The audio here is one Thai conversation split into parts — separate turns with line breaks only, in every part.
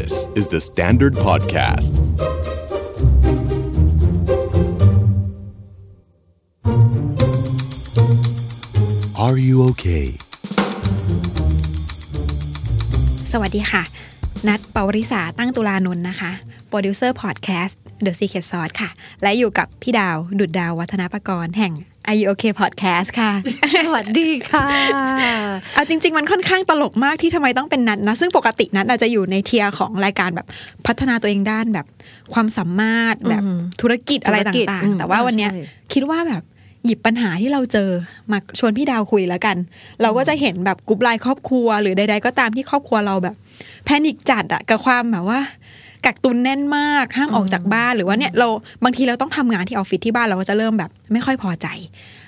This is the Standard Podcast. Are you okay?
สวัสดีค่ะ นัดปวริษาตั้งตุลานนท์นะคะ โปรดิวเซอร์พอดแคสต์ The Secret Sauce ค่ะ และอยู่กับพี่ดาว ดุดดาววัฒนประกรณ์แห่ง Are You Okay Podcast ค่ะ
สวัสดีค่ะ
เอาจริง ๆ มันค่อนข้างตลกมากที่ทำไมต้องเป็นนัดนะ ซึ่งปกตินัดอาจจะอยู่ใน tier ของรายการแบบพัฒนาตัวเองด้านแบบความสามารถแบบ
อืม
ธุรกิจอะไร
ธุรกิจ
ต่าง
อืม
ๆแต่ว่าวันเนี้ย
ใช่
คิดว่าแบบหยิบปัญหาที่เราเจอมาชวนพี่ดาวคุยแล้วกัน เราก็จะเห็นแบบ group LINE ครอบครัว หรือใด ๆ ก็ตามที่ครอบครัวเราแบบ panic จัดอะกับความแบบว่า กักตุนแน่นมากห้ามออกจากบ้านหรือว่าเนี่ยเราบางทีเราต้องทำงานที่ออฟฟิศที่บ้านเราก็จะเริ่มแบบ ไม่ค่อยพอใจ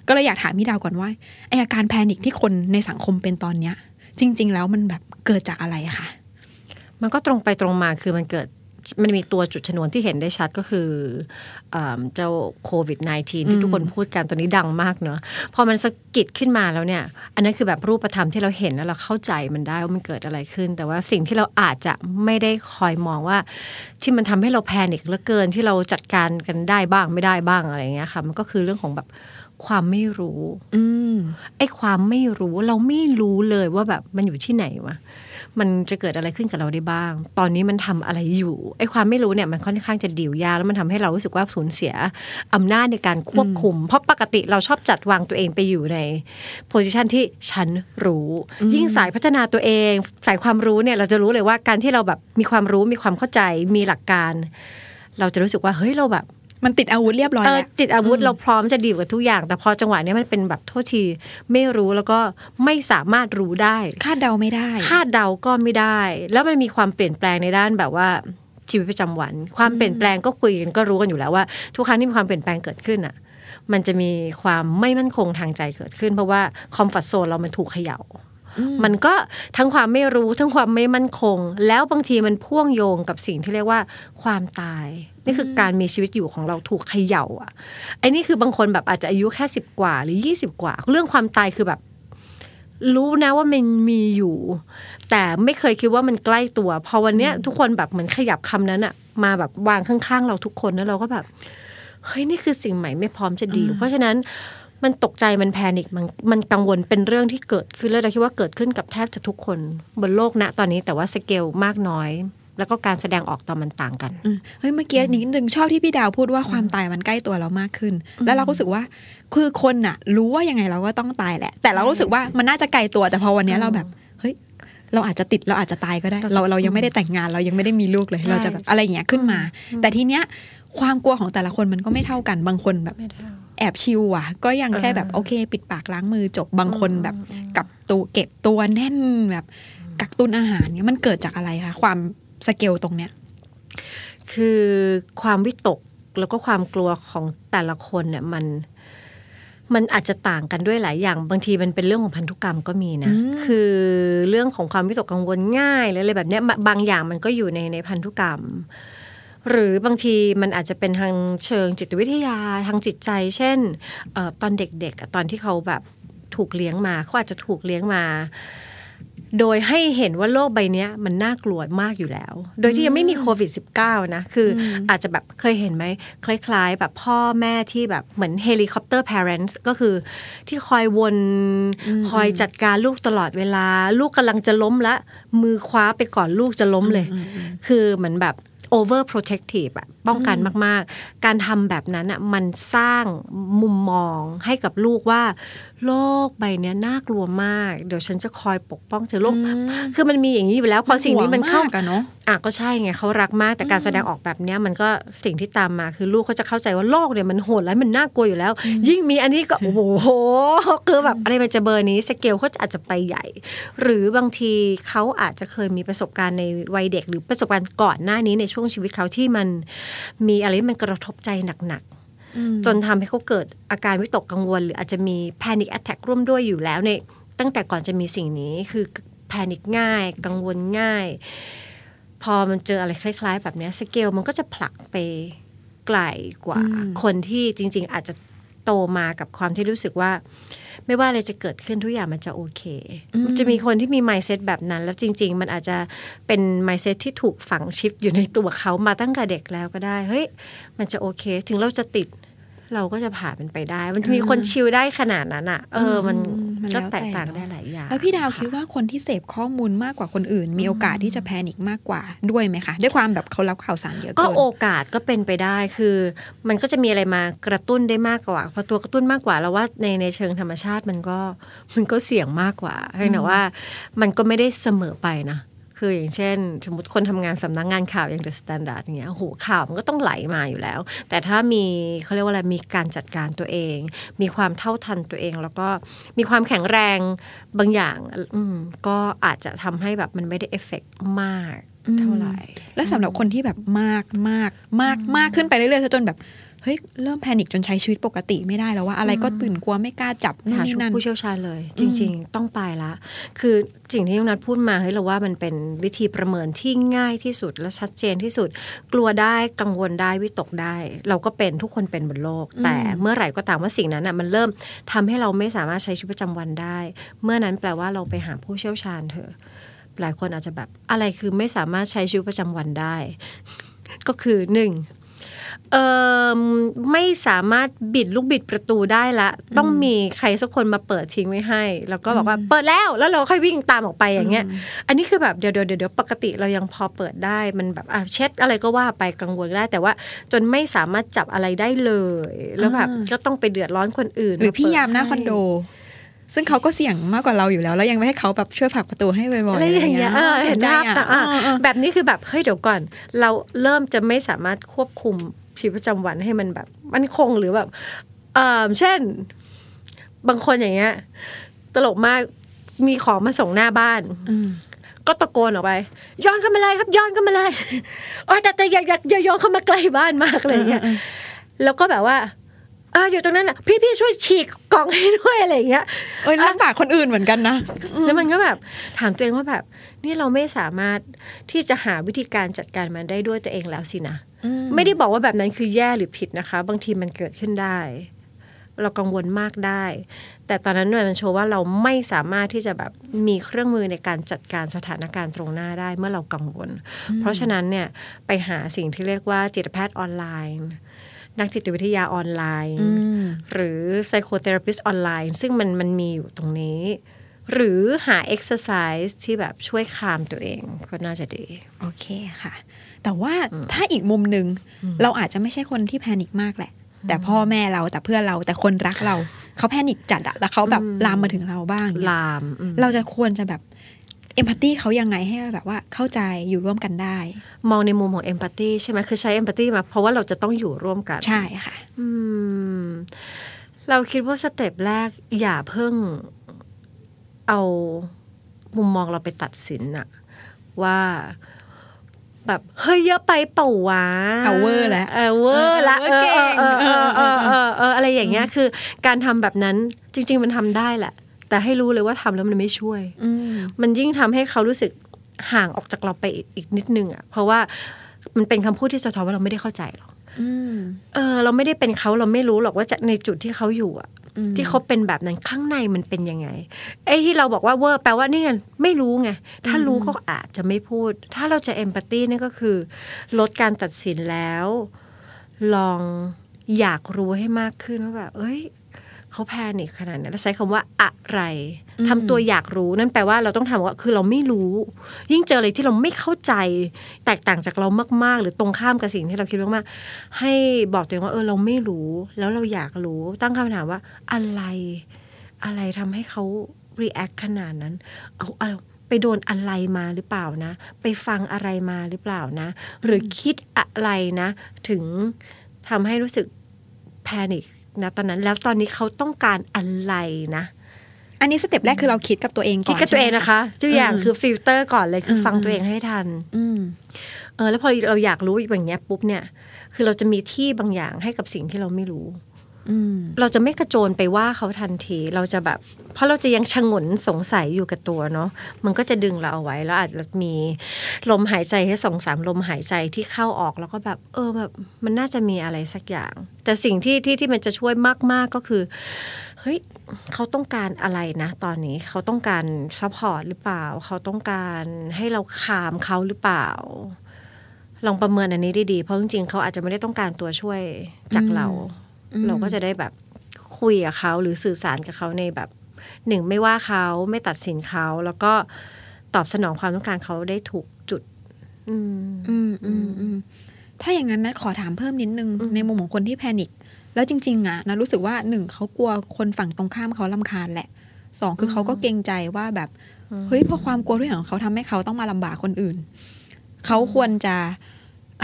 ก็เลยอยากถามพี่ดาวก่อนว่าไออาการแพนิคที่คนในสังคมเป็นตอนเนี้ย จริง ๆ แล้วมันแบบเกิดจากอะไรคะ
มันก็ตรงไปตรงมาคือมันเกิด มันมีตัวจุดชนวนที่เห็นได้ชัดก็คือเอมเจ้าโควิด -19 ที่ทุกคนพูดกันตอนนี้ดังมากเนอะพอมันสะกิดขึ้นมาแล้วเนี่ย อันนั้นคือแบบรูปธรรมที่เราเห็นแล้วเราเข้าใจมันได้ว่ามันเกิดอะไรขึ้น แต่ว่าสิ่งที่เราอาจจะไม่ได้คอยมองว่า ที่มันทำให้เราแพนิคเหลือเกินที่เราจัดการกันได้บ้างไม่ได้บ้างอะไรอย่างเงี้ยค่ะ มันก็คือเรื่องของแบบความไม่รู้
อืม
ไอ้ความไม่รู้เราไม่รู้เลยว่าแบบมันอยู่ที่ไหนวะ มันจะเกิดอะไรขึ้นกับเราได้บ้าง ตอนนี้มันทำอะไรอยู่ไอ้ความไม่รู้เนี่ยมันค่อนข้างจะดิวยากแล้วมันทำให้เรารู้สึกว่าสูญเสียอำนาจในการควบคุม เพราะปกติเราชอบจัดวางตัวเองไปอยู่ในโพสิชันที่ฉันรู้ ยิ่งสายพัฒนาตัวเอง สายความรู้เนี่ยเราจะรู้เลยว่าการที่เราแบบมีความรู้มีความเข้าใจมีหลักการ เราจะรู้สึกว่าเฮ้ยเราแบบ
มันติดอาวุธเรียบร้อย
เออ
แล้ว
จิตอาวุธเราพร้อมจะดีลกับทุกอย่าง แต่พอจังหวะเนี้ยมันเป็นแบบโทษทีไม่รู้แล้วก็ไม่สามารถรู้ได้
คาดเดาไม่ได้
คาดเดาก็ไม่ได้ แล้วมันมีความเปลี่ยนแปลงในด้านแบบว่าชีวิตประจำวัน ความเปลี่ยนแปลงก็คุยกันก็รู้กันอยู่แล้วว่า ทุกครั้งที่มีความเปลี่ยนแปลงเกิดขึ้นอะ มันจะมีความไม่มั่นคงทางใจเกิดขึ้น เพราะว่าคอมฟอร์ทโซนเรามันถูกเขย่า มันก็ทั้งความไม่รู้ทั้งความไม่มั่นคง แล้วบางทีมันพ่วงโยงกับสิ่งที่เรียกว่าความตาย นี่คือการมีชีวิตอยู่ของเราถูกเขย่าอะไอ้นี่คือบางคนแบบอาจจะอายุแค่สิบกว่าหรือยี่สิบกว่า เรื่องความตายคือแบบ รู้นะว่ามันมีอยู่ แต่ไม่เคยคิดว่ามันใกล้ตัวพอวันเนี้ยทุกคนแบบเหมือนขยับคำนั้นอะมาแบบวางข้างๆ เราทุกคนแล้วเราก็แบบเฮ้ยนี่คือสิ่งใหม่ไม่พร้อมจะดีลเพราะฉะนั้น มันตกใจมันแพนิคมันมันกังวลเป็นเรื่องที่เกิดขึ้นแล้วเราคิดว่าเกิดขึ้นกับแทบจะทุกคนบนโลกณตอนนี้แต่ว่าสเกลมากน้อย แล้วก็การแสดงออกต่อมันต่างกัน
อืมเฮ้ยเมื่อกี้นิดนึงชอบที่พี่ดาวพูดว่าความตายมันใกล้ตัวเรามากขึ้น แล้วเราก็รู้สึกว่าคือคนน่ะ รู้ว่ายังไงเราก็ต้องตายแหละ แต่เรารู้สึกว่ามันน่าจะไกลตัวแต่พอวันเนี้ยเราแบบเฮ้ยเราอาจจะติดเราอาจจะตายก็ได้ เราเรายังไม่ได้แต่งงานเรายังไม่ได้มีลูกเลย เราจะแบบอะไรอย่างเงี้ยขึ้นมา แต่ทีเนี้ยความกลัวของแต่ละคนมันก็ไม่เท่ากันบางคนแบบแอบชิวอะ ก็ยังแค่แบบ
เออ
โอเค ปิดปากล้างมือจบบางคนแบบกับตัวเก็บตัวแน่นแบบกักตุนอาหารเนี้ยมันเกิดจากอะไรคะความสเกลตรงเนี้ย
คือความวิตกแล้วก็ความกลัวของแต่ละคนเนี่ยมันมันอาจจะต่างกันด้วยหลายอย่าง บางทีมันเป็นเรื่องของพันธุกรรมก็มีนะ
อืม
คือเรื่องของความวิตกกังวลง่ายหรืออะไรแบบเนี้ยบะบางอย่างมันก็อยู่ในในพันธุกรรม หรือบางทีมันอาจจะเป็นทางเชิงจิตวิทยาทางจิตใจ เช่นเออตอนเด็กๆอะตอนที่เขาแบบถูกเลี้ยงมาเขาอาจจะถูกเลี้ยงมา โดยให้เห็นว่าโลกใบเนี้ยมันน่ากลัวมากอยู่แล้ว โดยที่ยังไม่มีโควิด -19 นะ คือออาจจะแบบเคยเห็นไหม คล้าย ๆ แบบพ่อแม่ที่แบบเหมือนเฮลิคอปเตอร์ parents ก็คือที่คอยวนคอยจัดการลูกตลอดเวลา ลูกกำลังจะล้มละ มือคว้าไปก่อนลูกจะล้มเลย คือเหมือนแบบ over protective อะป้องกันมาก ๆ การทำแบบนั้นอะมันสร้างมุมมองให้กับลูกว่าโลกใบเนี้ยน่ากลัวมาก เดี๋ยวฉันจะคอยปกป้องเธอโลก คือมันมีอย่างนี้อยู่แล้ว พอสิ่งนี้มันเข้า
ห่วงมากอะเนาะ
อะก็ใช่ไงเขารักมากแต่การแสดงออกแบบเนี้ยมันก็สิ่งที่ตามมาคือลูกเขาจะเข้าใจว่าโลกเนี่ยมันโหดและมันน่ากลัวอยู่แล้ว ยิ่งมีอันนี้ก็โอ้โหคือแบบอะไรมันจะเบอร์นี้สเกลเขาอาจจะไปใหญ่ หรือบางทีเขาอาจจะเคยมีประสบการณ์ในวัยเด็ก หรือประสบการณ์ก่อนหน้านี้ในช่วงชีวิตเขาที่มันมีอะไรที่มันกระทบใจหนักๆ จนทำให้เขาเกิดอาการวิตกกังวล หรืออาจจะมี panic attack ร่วมด้วยอยู่แล้วในตั้งแต่ก่อนจะมีสิ่งนี้คือ panic ง่าย กังวลง่าย พอมันเจออะไรคล้าย ๆ แบบเนี้ยสเกลมันก็จะผลักไปไกลกว่าคนที่จริง ๆ อาจจะโตมากับความที่รู้สึกว่า ไม่ว่าอะไรจะเกิดขึ้นทุกอย่างมันจะโอเค
อืม
จะมีคนที่มี mindset แบบนั้น แล้วจริง ๆ มันอาจจะเป็น mindset ที่ถูกฝังชิปอยู่ในตัวเขามาตั้งแต่เด็กแล้วก็ได้ เฮ้ย มันจะโอเค ถึงเราจะติด เราก็จะผ่านมันไปได้ มันมีคนชิลได้ขนาดนั้นอะ เออ มัน
อืมมัน
ก็
แล้วแต่
แตกต่าง
เนอะ
ได้หลายอย่าง
แล้วพี่ดาวคิดว่าคนที่เสพข้อมูลมากกว่าคนอื่น มีโอกาสที่จะแพนิคมากกว่าด้วยไหมคะ ด้วยความแบบเขารับข่าวสารเยอะ
ก็
เกิน
โอกาสก็เป็นไปได้คือ มันก็จะมีอะไรมากระตุ้นได้มากกว่าพอตัวกระตุ้นมากกว่าแล้วว่าในในเชิงธรรมชาติมันก็มันก็เสี่ยงมากกว่าเพียงแต่ว่า มันก็ไม่ได้เสมอไปนะ คืออย่างเช่น สมมติคนทำงานสำนักงานข่าวอย่าง The Standard อย่างเงี้ยโอ้โหข่าวมันก็ต้องไหลมาอยู่แล้ว แต่ถ้ามีเขาเรียกว่าอะไรมีการจัดการตัวเอง มีความเท่าทันตัวเอง แล้วก็มีความแข็งแรงบางอย่างอืก็อาจจะทำให้แบบมันไม่ได้เอฟเฟกต์มากเท่าไหร่
และสำหรับคนที่แบบมากมากมากมากขึ้นไปเรื่อยๆจนแบบ เฮ้ยเริ่มแพนิคจนใช้ชีวิตปกติไม่ได้แล้วว่าอะไรก็ตื่นกลัวไม่กล้าจับนู่น
หา
นี่นั่น
ผู้เชี่ยวชาญเลย จริง ๆ ต้องไปละ คือสิ่งที่น้องนัทพูดมาเฮ้ยเราว่ามันเป็นวิธีประเมินที่ง่ายที่สุดและชัดเจนที่สุด กลัวได้กังวลได้วิตกได้ เราก็เป็นทุกคนเป็นบนโลก แต่เมื่อไหร่ก็ตามว่าสิ่งนั้นอะมันเริ่มทำให้เราไม่สามารถใช้ชีวิตประจำวันได้ เมื่อนั้นแปลว่าเราไปหาผู้เชี่ยวชาญเถอะหลายคนอาจจะแบบอะไรคือไม่สามารถใช้ชีวิตประจำวันได้ ก็คือหนึ่ง เออไม่สามารถบิดลูกบิดประตูได้ละ ต้องมีใครสักคนมาเปิดทิ้งไว้ให้ แล้วก็บอกว่าเปิดแล้วแล้วเราค่อยวิ่งตามออกไปอย่างเงี้ย อันนี้คือแบบเดี๋ยวเดี๋ยวเดี๋ยวปกติเรายังพอเปิดได้มันแบบอะเช็ดอะไรก็ว่าไปกังวลได้ แต่ว่าจนไม่สามารถจับอะไรได้เลย แล้วแบบ
อ่า
ก็ต้องไปเดือดร้อนคนอื่น
หรือพี่ยามหน้า
เปิ
คอนโดซึ่งเขาก็เสี่ยงมากกว่าเราอยู่แล้ว แล้วยังไม่ให้เขาแบบช่วยผลักประตูให้บ่อยๆ
อะไรอย่างเงี้ยเออเห็นภาพ
ใจ
แต่
อะ
อะ
เออเออ
แบบนี้คือแบบเฮ้ยเดี๋ยวก่อน เราเริ่มจะไม่สามารถควบคุม ชีวิตประจำวันให้มันแบบมันคงหรือแบบเออเช่น บางคนอย่างเงี้ย ตลกมากมีของมาส่งหน้าบ้าน
อืม
ก็ตะโกนออกไป ย้อนเข้ามาเลยครับ ย้อนเข้ามาเลยโอ้ยแต่แต่อย่าอย่าอย่าย้อนเข้ามาใกล้บ้านมากอะไรอย่างเงี้ยแล้วก็แบบว่าเอออยู่ตรงนั้นอะพี่พี่ช่วยฉีกกล่องให้ด้วยอะไรอย่างเงี้ย
เอ้ยลำบากคนอื่นเหมือนกันนะ
แล้วมันก็แบบ ถามตัวเองว่าแบบ นี่เราไม่สามารถที่จะหาวิธีการจัดการมันได้ด้วยตัวเองแล้วสินะ ไม่ได้บอกว่าแบบนั้นคือแย่หรือผิดนะคะ บางทีมันเกิดขึ้นได้ เรากังวลมากได้ แต่ตอนนั้นมันโชว์ว่าเราไม่สามารถที่จะแบบมีเครื่องมือในการจัดการสถานการณ์ตรงหน้าได้เมื่อเรากังวล เพราะฉะนั้นเนี่ยไปหาสิ่งที่เรียกว่าจิตแพทย์ออนไลน์นักจิตวิทยาออนไลน์
อืม
หรือ psychotherapist ออนไลน์ ซึ่งมันมันมีอยู่ตรงนี้ หรือหา exercise ที่แบบช่วยคามตัวเองก็น่าจะดี
โอเคค่ะ แต่ว่าถ้าอีกมุมหนึ่งเราอาจจะไม่ใช่คนที่แพนิคมากแหละ แต่พ่อแม่เราแต่เพื่อนเราแต่คนรักเรา เขาแพนิคจัดอะแล้วเขาแบบลามมาถึงเราบ้างเนี่ย
ลามอืม
เราจะควรจะแบบempathy เขายังไงให้แบบว่าเข้าใจอยู่ร่วมกันได้
มองในมุมของ empathy ใช่ไหมคือใช้ empathy มาเพราะว่าเราจะต้องอยู่ร่วมกัน
ใช่ค่ะ
อืม เราคิดว่า step แรกอย่าเพิ่ง เอามุมมองเราไปตัดสินอะว่าแบบเฮ้ยเยอะไปเปล่าวะ
โอเวอร์แล้ว
เออเวอร์ละ
เออเก่ง
เออเออเออเออเอออะไรอย่างเงี้ยคือ การทำแบบนั้นจริง ๆ มันทำได้แหละ แต่ให้รู้เลยว่าทำแล้วมันไม่ช่วย
อืม
มันยิ่งทำให้เขารู้สึกห่างออกจากเราไปอีกอีกนิดนึงอะเพราะว่ามันเป็นคำพูดที่สะท้อนว่าเราไม่ได้เข้าใจหรอก
อืม
เออ เราไม่ได้เป็นเขาเราไม่รู้หรอกว่าจะในจุดที่เขาอยู่อะ
อืม
ที่เขาเป็นแบบนั้นข้างในมันเป็นยังไงไอ้ที่เราบอกว่าเวอร์แปลว่านี่ไงไม่รู้ไงถ้ารู้ก็อาจจะไม่พูด ถ้าเราจะเอมพัตตีนี่ก็คือ ลดการตัดสินแล้ว ลองอยากรู้ให้มากขึ้นว่าแบบเอ้ย เขาแพนิคขนาดนี้แล้วใช้คำว่าอะไรทำตัวอยากรู้นั่นแปลว่าเราต้องทำว่าคือเราไม่รู้ ยิ่งเจออะไรที่เราไม่เข้าใจ แตกต่างจากเรามาก ๆ หรือตรงข้ามกับสิ่งที่เราคิดมากๆให้บอกตัวเองว่าเออเราไม่รู้ แล้วเราอยากรู้ ตั้งคำถามว่าอะไร อะไรทำให้เขา react ขนาดนั้น เอาเอาไปโดนอะไรมาหรือเปล่านะ ไปฟังอะไรมาหรือเปล่านะ หรือคิดอะไรนะ ถึงทำให้รู้สึก panic นะตอนนั้นแล้วตอนนี้เขาต้องการอะไรนะ
อันนี้ step แรกคือเราคิดกับตัวเองก่อนคิด
กับตัวเอง
ใช่ไหม
นะคะทุกอย่าง
อืม
คือฟิลเตอร์ก่อนเลยคืออ
ม
ฟังตัวเองให้ทัน
อืม
เออแล้วพอเราอยากรู้อย่างเงี้ยปุ๊บเนี่ย คือเราจะมีที่บางอย่างให้กับสิ่งที่เราไม่รู้
อืม
เราจะไม่กระโจนไปว่าเขาทันทีเราจะแบบ เพราะเราจะยังฉงนสงสัยอยู่กับตัวเนาะมันก็จะดึงเราเอาไว้แล้วอาจจะมีลมหายใจให้สองสามลมหายใจที่เข้าออกแล้วก็แบบ เออแบบ มันน่าจะมีอะไรสักอย่าง แต่สิ่งที่ที่ที่มันจะช่วยมาก ๆก็คือเฮ้ยเขาต้องการอะไรนะ ตอนนี้เขาต้องการ support หรือเปล่า เขาต้องการให้เรา calm เขาหรือเปล่าลองประเมินอันนี้ดีๆ เพราะจริงๆ เขาอาจจะไม่ได้ต้องการตัวช่วยจากเรา
อืม
เราก็จะได้แบบคุยกับเขาหรือสื่อสารกับเขาในแบบหนึ่งไม่ว่าเขาไม่ตัดสินเขา แล้วก็ตอบสนองความต้องการเขาได้ถูกจุด อืม
อืมอืมอืมถ้าอย่างนั้นนัดขอถามเพิ่มนิดนึง
อืม
ในมุมของคนที่แพนิคแล้วจริง ๆอะนะรู้สึกว่าหนึ่งเขากลัวคนฝั่งตรงข้ามเขาลำคาญแหละสองคือเขาก็เกรงใจว่าแบบเฮ้ยเพราะความกลัวทุกอย่างของเขาทำให้เขาต้องมาลำบากคนอื่น เขาควรจะเ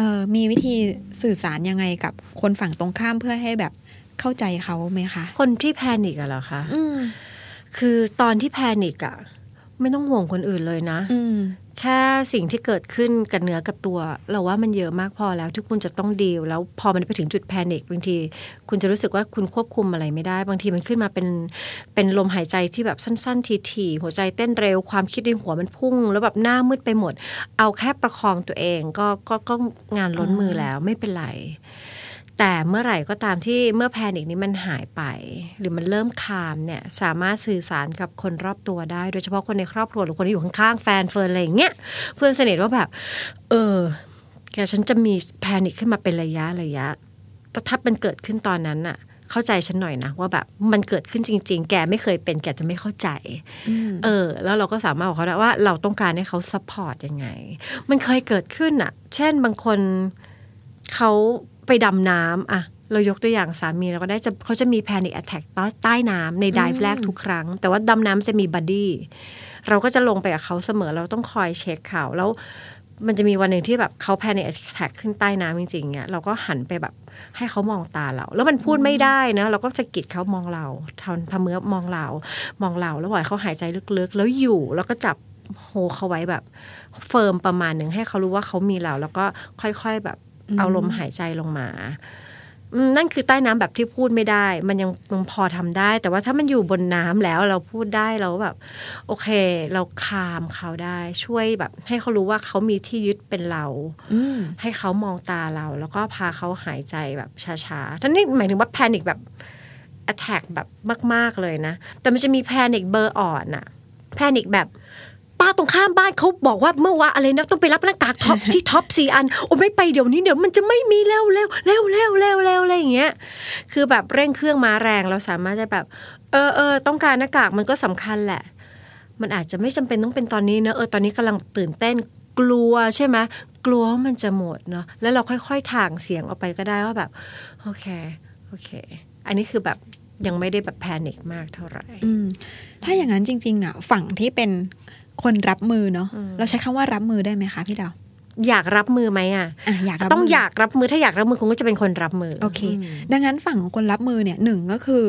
อ่อมีวิธีสื่อสารยังไงกับคนฝั่งตรงข้ามเพื่อให้แบบเข้าใจเขาไหมคะ
คนที่ panic อะเหรอคะ
อืม
คือตอนที่ panic อะไม่ต้องห่วงคนอื่นเลยนะ
อืม
แค่สิ่งที่เกิดขึ้นกับเนื้อกับตัว เราว่ามันเยอะมากพอแล้วที่คุณจะต้องดีลแล้วพอมันไปถึงจุด panic บางที คุณจะรู้สึกว่าคุณควบคุมอะไรไม่ได้ บางทีมันขึ้นมาเป็นเป็นลมหายใจที่แบบสั้นๆ ถี่ๆหัวใจเต้นเร็วความคิดในหัวมันพุ่ง แล้วแบบหน้ามืดไปหมด เอาแค่ประคองตัวเองก็ก็ก็งานล้นมือแล้วไม่เป็นไร แต่เมื่อไหร่ก็ตามที่เมื่อแพนิคนี้มันหายไป หรือมันเริ่มคามเนี่ยสามารถสื่อสารกับคนรอบตัวได้ โดยเฉพาะคนในครอบครัวหรือคนที่อยู่ข้างๆแฟนเฟิร์นอะไรอย่างเงี้ยเพื่อนสนิทว่าแบบ เออแกฉันจะมีแพนิคขึ้นมาเป็นระยะระยะแต่ถ้ามันเกิดขึ้นตอนนั้นน่ะ เข้าใจฉันหน่อยนะว่าแบบมันเกิดขึ้นจริง ๆ แกไม่เคยเป็นแกจะไม่เข้าใจ
อืม
เออ แล้วเราก็สามารถบอกเขาได้ว่าเราต้องการให้เขา support ยังไง มันเคยเกิดขึ้นอะเช่นบางคนเขา ไปดำน้ำอะเรายกตัวอย่างสามีเราก็ได้จะเขาจะมีแพนิคแอ t แทกใต้น้ำใน dive แรกทุกครั้ง แต่ว่าดำน้ำจะมี buddy เราก็จะลงไปกับเขาเสมอเราต้องคอยเช็คเขาแล้วมันจะมีวันหนึ่งที่แบบเขาแพนิคแอ t แทกขึ้นใต้น้ำจริงๆเนี่ยเราก็หันไปแบบให้เขามองตาเรา แล้วมันพูดไม่ได้นะ เราก็สะกิดเขามองเราทำทำมือมองเรา มองเราแล้วปล่อยเขาหายใจลึกๆ แล้วอยู่แล้วก็จับโฮเขาไว้แบบ เฟิร์มประมาณหนึ่งให้เขารู้ว่าเขามีเรา แล้วก็ค่อยๆแบบ เอาลมหายใจลงมาอืมนั่นคือใต้น้ำแบบที่พูดไม่ได้ มันยังยังพอทำได้ แต่ว่าถ้ามันอยู่บนน้ำแล้วเราพูดได้เราแบบ โอเค เราคามเขาได้ ช่วยแบบ ให้เขารู้ว่าเขามีที่ยึดเป็นเรา
อืม
ให้เขามองตาเรา แล้วก็พาเขาหายใจแบบช้าๆท่านนี่หมายถึงว่าแพนิคแบบ attack แบบมาก ๆเลยนะ แต่มันจะมี panic เบอร์อ่อนอะ panic แบบ ป้าตรงข้ามบ้านเขาบอกว่าเมื่อวานอะไรนะต้องไปรับหน้ากาก Tops ที่ Tops สี่อันโอ้ไม่ไปเดี๋ยวนี้เดี๋ยวมันจะไม่มีแล้วแล้วแล้วแล้วแล้วแล้วอะไรอย่างเงี้ยคือแบบเร่งเครื่องมาแรงเราสามารถจะแบบ เออเออต้องการหน้ากากมันก็สำคัญแหละ มันอาจจะไม่จำเป็นต้องเป็นตอนนี้เนอะเออตอนนี้กำลังตื่นเต้นกลัวใช่ไหมกลัวมันจะหมดเนาะแล้วเราค่อยๆ ถ่างเสียงออกไปก็ได้ว่าแบบโอเคโอเค อันนี้คือแบบยังไม่ได้แบบแพนิคมากเท่าไหร่
ถ้าอย่างนั้นจริง ๆอะฝั่งที่เป็น คนรับมือเนาะ
อืม
เราใช้คำว่ารับมือได้ไหมคะพี่ดาว
อยากรับมือไหมอะ
อะอยากรับ
ต้อง
มื
อยากรับมือถ้าอยากรับมือคงก็จะเป็นคนรับมือ
โอเค
ม
ดังนั้นฝั่งของคนรับมือเนี่ยหนึ่งก็คือ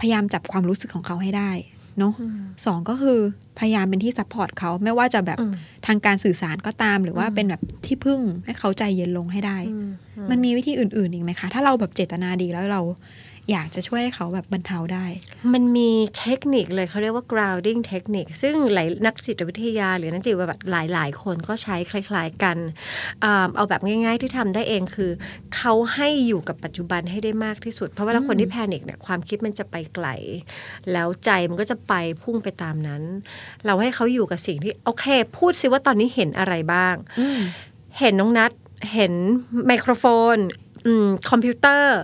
พยายามจับความรู้สึกของเขาให้ได้เนาะ
อืม
สองก็คือพยายามเป็นที่ support เขาไม่ว่าจะแบบ
อืม
ทางการสื่อสารก็ตาม หรือว่า
อืม
เป็นแบบที่พึ่งให้เขาใจเย็นลงให้ได้
อืม
มันมีวิธีอื่น ๆ อีกไหมคะ ถ้าเราแบบเจตนาดีแล้วเรา อยากจะช่วยให้เขาแบบบรรเทาได้
มันมีเทคนิคเลยเขาเรียกว่า grounding technique ซึ่งหลายนักจิตวิทยา หรือนักจิตวิทยาแบบหลาย ๆ คนก็ใช้คล้าย ๆ กันอ่าเอาแบบง่าย ๆ ที่ทำได้เองคือ เขาให้อยู่กับปัจจุบันให้ได้มากที่สุด เพราะเวลาคนที่ panic เนี่ยความคิดมันจะไปไกล แล้วใจมันก็จะไปพุ่งไปตามนั้น เราให้เขาอยู่กับสิ่งที่โอเค พูดสิว่าตอนนี้เห็นอะไรบ้าง
อืม
เห็นน้องนัดเห็นไมโครโฟนอืมคอมพิวเตอร์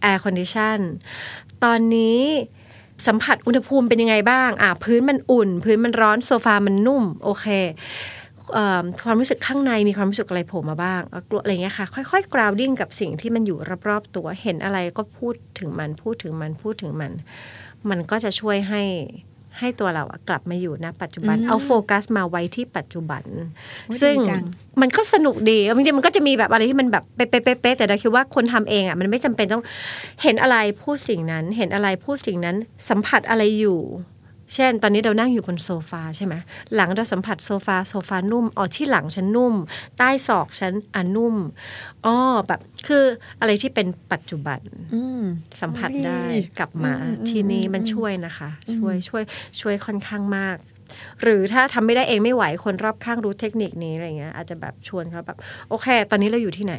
air condition ตอนนี้สัมผัสอุณหภูมิเป็นยังไงบ้าง อะพื้นมันอุ่น พื้นมันร้อนโซฟามันนุ่ม โอเคความรู้สึกข้างในมีความรู้สึกอะไรโผล่มาบ้างอากลัวอะไรเงี้ยค่ะ ค่อยๆ grounding กับสิ่งที่มันอยู่รอบๆตัวเห็นอะไรก็พูดถึงมันพูดถึงมันพูดถึงมัน มันก็จะช่วยให้ ให้ตัวเราอะกลับมาอยู่ณปัจจุบัน
อืม
เอาโฟกัสมาไว้ที่ปัจจุบัน
โอ้ย
ซึ่ง
ดีจัง
มันก็สนุกดีจริงๆมันก็จะมีแบบอะไรที่มันแบบเป๊ะๆๆแต่เราคิดว่าคนทำเองอะมันไม่จำเป็นต้องเห็นอะไรพูดสิ่งนั้น เห็นอะไรพูดสิ่งนั้น สัมผัสอะไรอยู่ เช่น ตอนนี้เรานั่งอยู่บนโซฟาใช่ไหมหลังเราสัมผัสโซฟาโซฟานุ่มอ๋อที่หลังฉันนุ่ม ใต้ศอกฉันอะนุ่มอ๋อแบบคืออะไรที่เป็นปัจจุบัน
อืม
สัมผัส
ดี
ได้กลับมา
อืมอืม
ที่นี่
อืม
มันช่วยนะคะ
อืม
ช่วยช่วยช่วยค่อนข้างมาก หรือถ้าทำไม่ได้เองไม่ไหวคนรอบข้างรู้เทคนิคนี้อะไรเงี้ยอาจจะแบบชวนเขาแบบโอเค ตอนนี้เราอยู่ที่ไหน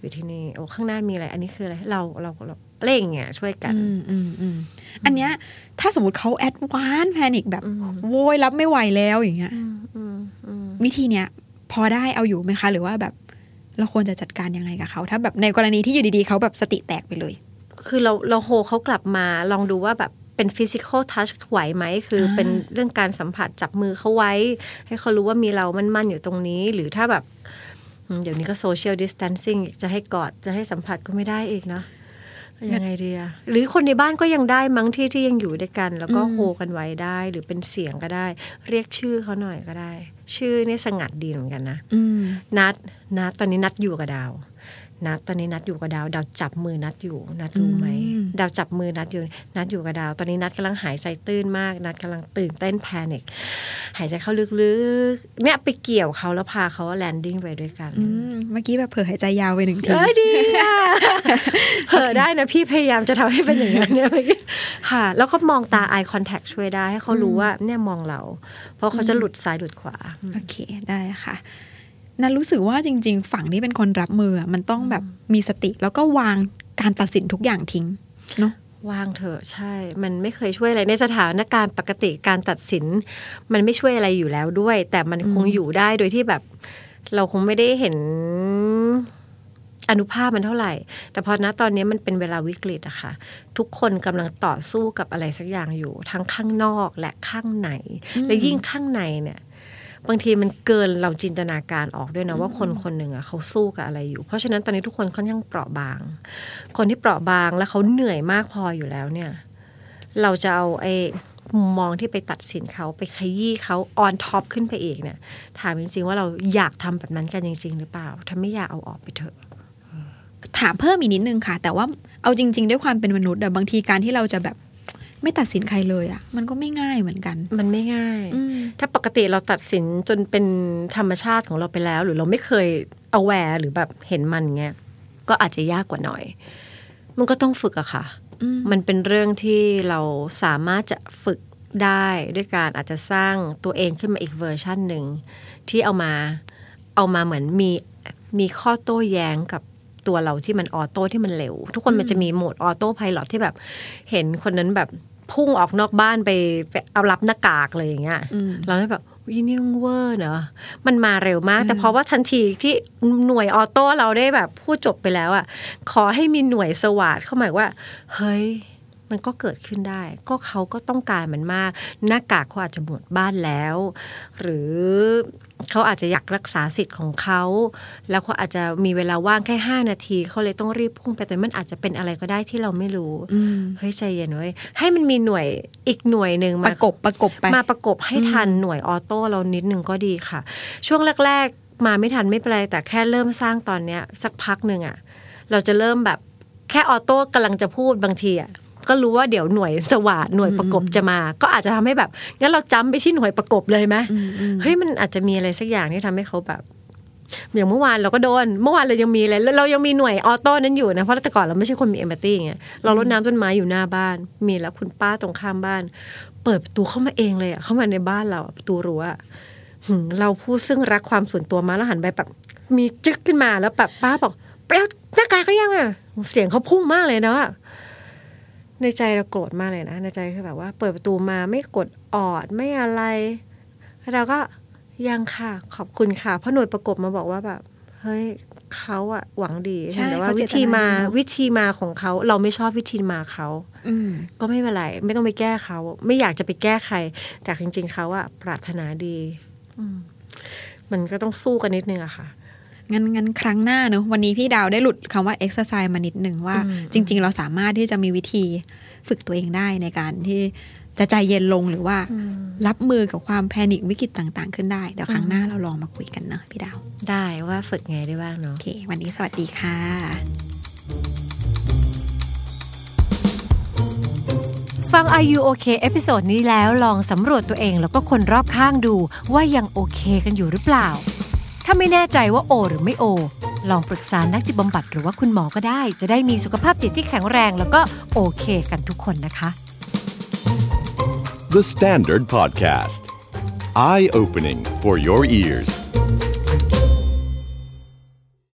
อยู่ที่นี่โอ้ข้างหน้ามีอะไร อันนี้คืออะไรเราเราเราอะไรอย่างเงี้ยช่วยกัน
อืมอืมอืมอันเนี้ยถ้าสมมติเขาแอดวานแพนิคแบบ
อืม
โวยรับไม่ไหวแล้วอย่างเงี้ย
ออืมอืมอืม
วิธีเนี้ยพอได้เอาอยู่ไหมคะ หรือว่าแบบเราควรจะจัดการยังไงกับเขา ถ้าแบบในกรณีที่อยู่ดีๆเขาแบบสติแตกไปเลย
คือเราเราโฮเขากลับมาลองดูว่าแบบ เป็น physical touch ไหวไหม คืออาเป็นเรื่องการสัมผัสจับมือเขาไว้ ให้เขารู้ว่ามีเรามั่นๆอยู่ตรงนี้ หรือถ้าแบบอืมเดี๋ยวนี้ก็โซเชียลดิส a ทนซิ่งจะให้กอดจะให้สัมผัสก็ไม่ได้อีกเนาะยังไงดีอะหรือคนในบ้านก็ยังได้มั้งที่ที่ยังอยู่ด้วยกัน แล้วก็
อืม
โฮกันไว้ได้ หรือเป็นเสียงก็ได้ เรียกชื่อเขาหน่อยก็ได้ ชื่อนี่สงัดดีเหมือนกันนะ
อืม
นัดนัดตอนนี้นัดอยู่กับดาว นัดตอนนี้นัดอยู่กับดาว ดาวจับมือนัดอยู่นัดรู้ไหม
อืม
ดาวจับมือนัดอยู่นัดอยู่กับดาว ตอนนี้นัดกำลังหายใจตื้นมาก นัดกำลังตื่นเต้นแพนิคหายใจเข้าลึกๆเนี่ยไปเกี่ยวเขาแล้วพาเขาแลนดิ้งไปด้วยกัน
อืมเมื่อกี้แบบเผลอหายใจยาวไปหนึ่งที
เอ้ยดีอะเผลอได้นะพี่พยายามจะทำให้เป็นอย่างนั้นเนี่ยเมื่อกี้ค่ะ แล้วก็มองตา eye contact ช่วยได้ให้เขารู้ว่าเนี่ยมองเรา เพราะเขาจะหลุดซ้ายหลุดขวา
โอเคได้ค่ะ นันรู้สึกว่าจริง ๆ ฝั่งที่เป็นคนรับมืออะมันต้องแบบมีสติแล้วก็วางการตัดสินทุกอย่างทิ้งเนาะ
วางเถอะใช่ มันไม่เคยช่วยอะไรในสถานการณ์ปกติการตัดสิน มันไม่ช่วยอะไรอยู่แล้วด้วย แต่มันคงอยู่ได้โดยที่แบบ เราคงไม่ได้เห็นอานุภาพมันเท่าไหร่ แต่พอณตอนนี้มันเป็นเวลาวิกฤตอะค่ะ ทุกคนกำลังต่อสู้กับอะไรสักอย่างอยู่ ทั้งข้างนอกและข้างใน และยิ่งข้างในเนี่ย บางทีมันเกินเราจินตนาการออกด้วยนะว่าคนคนหนึ่งอะเขาสู้กับอะไรอยู่ เพราะฉะนั้นตอนนี้ทุกคนค่อนข้างเปราะบาง คนที่เปราะบางแล้วเขาเหนื่อยมากพออยู่แล้วเนี่ย เราจะเอาไอ้มุมมองที่ไปตัดสินเขาไปขยี้เขา on top ขึ้นไปอีกเนี่ย ถามจริง ๆ ว่าเราอยากทำแบบนั้นกันจริง ๆ หรือเปล่า ถ้าไม่อยากเอาออกไปเถอะ
ถามเพิ่มอีกนิดนึงค่ะ แต่ว่าเอาจริง ๆ ด้วยความเป็นมนุษย์อะบางทีการที่เราจะแบบ ไม่ตัดสินใครเลยอะมันก็ไม่ง่ายเหมือนกัน
มันไม่ง่าย
อืม
ถ้าปกติเราตัดสินจนเป็นธรรมชาติของเราไปแล้ว หรือเราไม่เคยเอาแวร์หรือแบบเห็นมันเงี้ยก็อาจจะยากกว่าหน่อย มันก็ต้องฝึกอะค่ะ
อืม
มันเป็นเรื่องที่เราสามารถจะฝึกได้ด้วยการอาจจะสร้างตัวเองขึ้นมาอีกเวอร์ชันหนึ่งที่เอามาเอามาเหมือนมีมีข้อโต้แย้งกับ ตัวเราที่มัน auto ที่มันเร็ว ทุกคนมันจะมีโหมด autopilot ที่แบบ เห็นคนนั้นแบบพุ่งออกนอกบ้านไปไปเอารับหน้ากากเลยอย่างเงี้ย
อืม
เราก็แบบอุ๊ยนี่มันเวอร์เนอะมันมาเร็วมาก แต่เพราะว่าทันทีที่หน่วย auto เราได้แบบพูดจบไปแล้วอะขอให้มีหน่วยสวัสดเข้าหมายว่า เฮ้ย มันก็เกิดขึ้นได้ ก็เขาก็ต้องการมันมาก หน้ากากเขาอาจจะหมดบ้านแล้ว หรือเขาอาจจะอยากรักษาสิทธิ์ของเขา แล้วเขาอาจจะมีเวลาว่างแค่ห้านาทีเขาเลยต้องรีบพุ่งไปแต่มันอาจจะเป็นอะไรก็ได้ที่เราไม่รู้
อืม
เฮ้ยใจเย็นเว้ยให้มันมีหน่วยอีกหน่วยหนึ่ง
ป
มา
ระกบประกบไป
มาประกบให้ทันหน่วยออโต้เรานิดนึงก็ดีค่ะ ช่วงแรก ๆ มาไม่ทันไม่เป็นไรแต่แค่เริ่มสร้างตอนเนี้ย สักพักหนึ่งอะเราจะเริ่มแบบแค่ออโต้กำลังจะพูดบางทีอะ ก็รู้ว่าเดี๋ยวหน่วยสวาดหน่วยประกบจะมา ก็อาจจะทำให้แบบงั้นเราจำไปที่หน่วยประกบเลยไหม
อืมอืม
เฮ้ยมันอาจจะมีอะไรสักอย่างที่ทำให้เขาแบบอย่างเมื่อวานเราก็โดน เมื่อวานเรายังมีเลยเรายังมีหน่วยออโต้นั้นอยู่นะ เพราะแต่ก่อนเราไม่ใช่คนมีเอมพัตตี้ไงเรารดน้ำต้นไม้อยู่หน้าบ้าน มีแล้วคุณป้าตรงข้ามบ้าน เปิดประตูเข้ามาเองเลยอะเข้ามาในบ้านเราอะประตูรั้วอะหึเราพูดซึ่งรักความส่วนตัวมาแล้วหันไปแบบมีจึ๊กขึ้นมาแล้วแบบป้าบอกไปเอาหน้ากากก็ยังอะเสียงเขาพุ่งมากเลยเนาะ ในใจเราโกรธมากเลยนะ ในใจคือแบบว่าเปิดประตูมาไม่กดออดไม่อะไรแล้วเราก็ยังค่ะขอบคุณค่ะ เพราะหน่วยประกบมาบอกว่าแบบเฮ้ยเขาอะหวังดี
ใช่
แต่ว่า
เขาเจ
วิ
ตนา
ธีมา
ดีเนอะ
วิธีมาของเขาเราไม่ชอบวิธีมาเขา
อืม
ก็ไม่เป็นไรไม่ต้องไปแก้เขาไม่อยากจะไปแก้ใคร แต่จริง ๆเขาอะปรารถนาดี อืมมันก็ต้องสู้กันนิดนึงอะค่ะ
งั้นงั้นครั้งหน้าเนอะวันนี้พี่ดาวได้หลุดคำว่า exercise มานิดหนึ่งว่า
อืม
จริง ๆ เราสามารถที่จะมีวิธีฝึกตัวเองได้ในการที่จะใจเย็นลงหรือว่ารับมือกับความแพนิควิกฤตต่างๆ ขึ้นได้ เดี๋ยวครั้งหน้าเราลองมาคุยกันเนอะพี่ดาว
ได้ว่าฝึกไงได้บ้างเนาะ
โอเค วันนี้สวัสดีค่ะ
ฟัง Are You OK episode นี้แล้วลองสำรวจตัวเองแล้วก็คนรอบข้างดูว่ายังโอเคกันอยู่หรือเปล่า ถ้าไม่แน่ใจว่าโอ หรือไม่โอ ลองปรึกษานักจิตบำบัดหรือว่าคุณหมอก็ได้ จะได้มีสุขภาพจิตที่แข็งแรง แล้วก็โอเคกันทุกคนนะคะ
The Standard Podcast. Eye opening for your ears.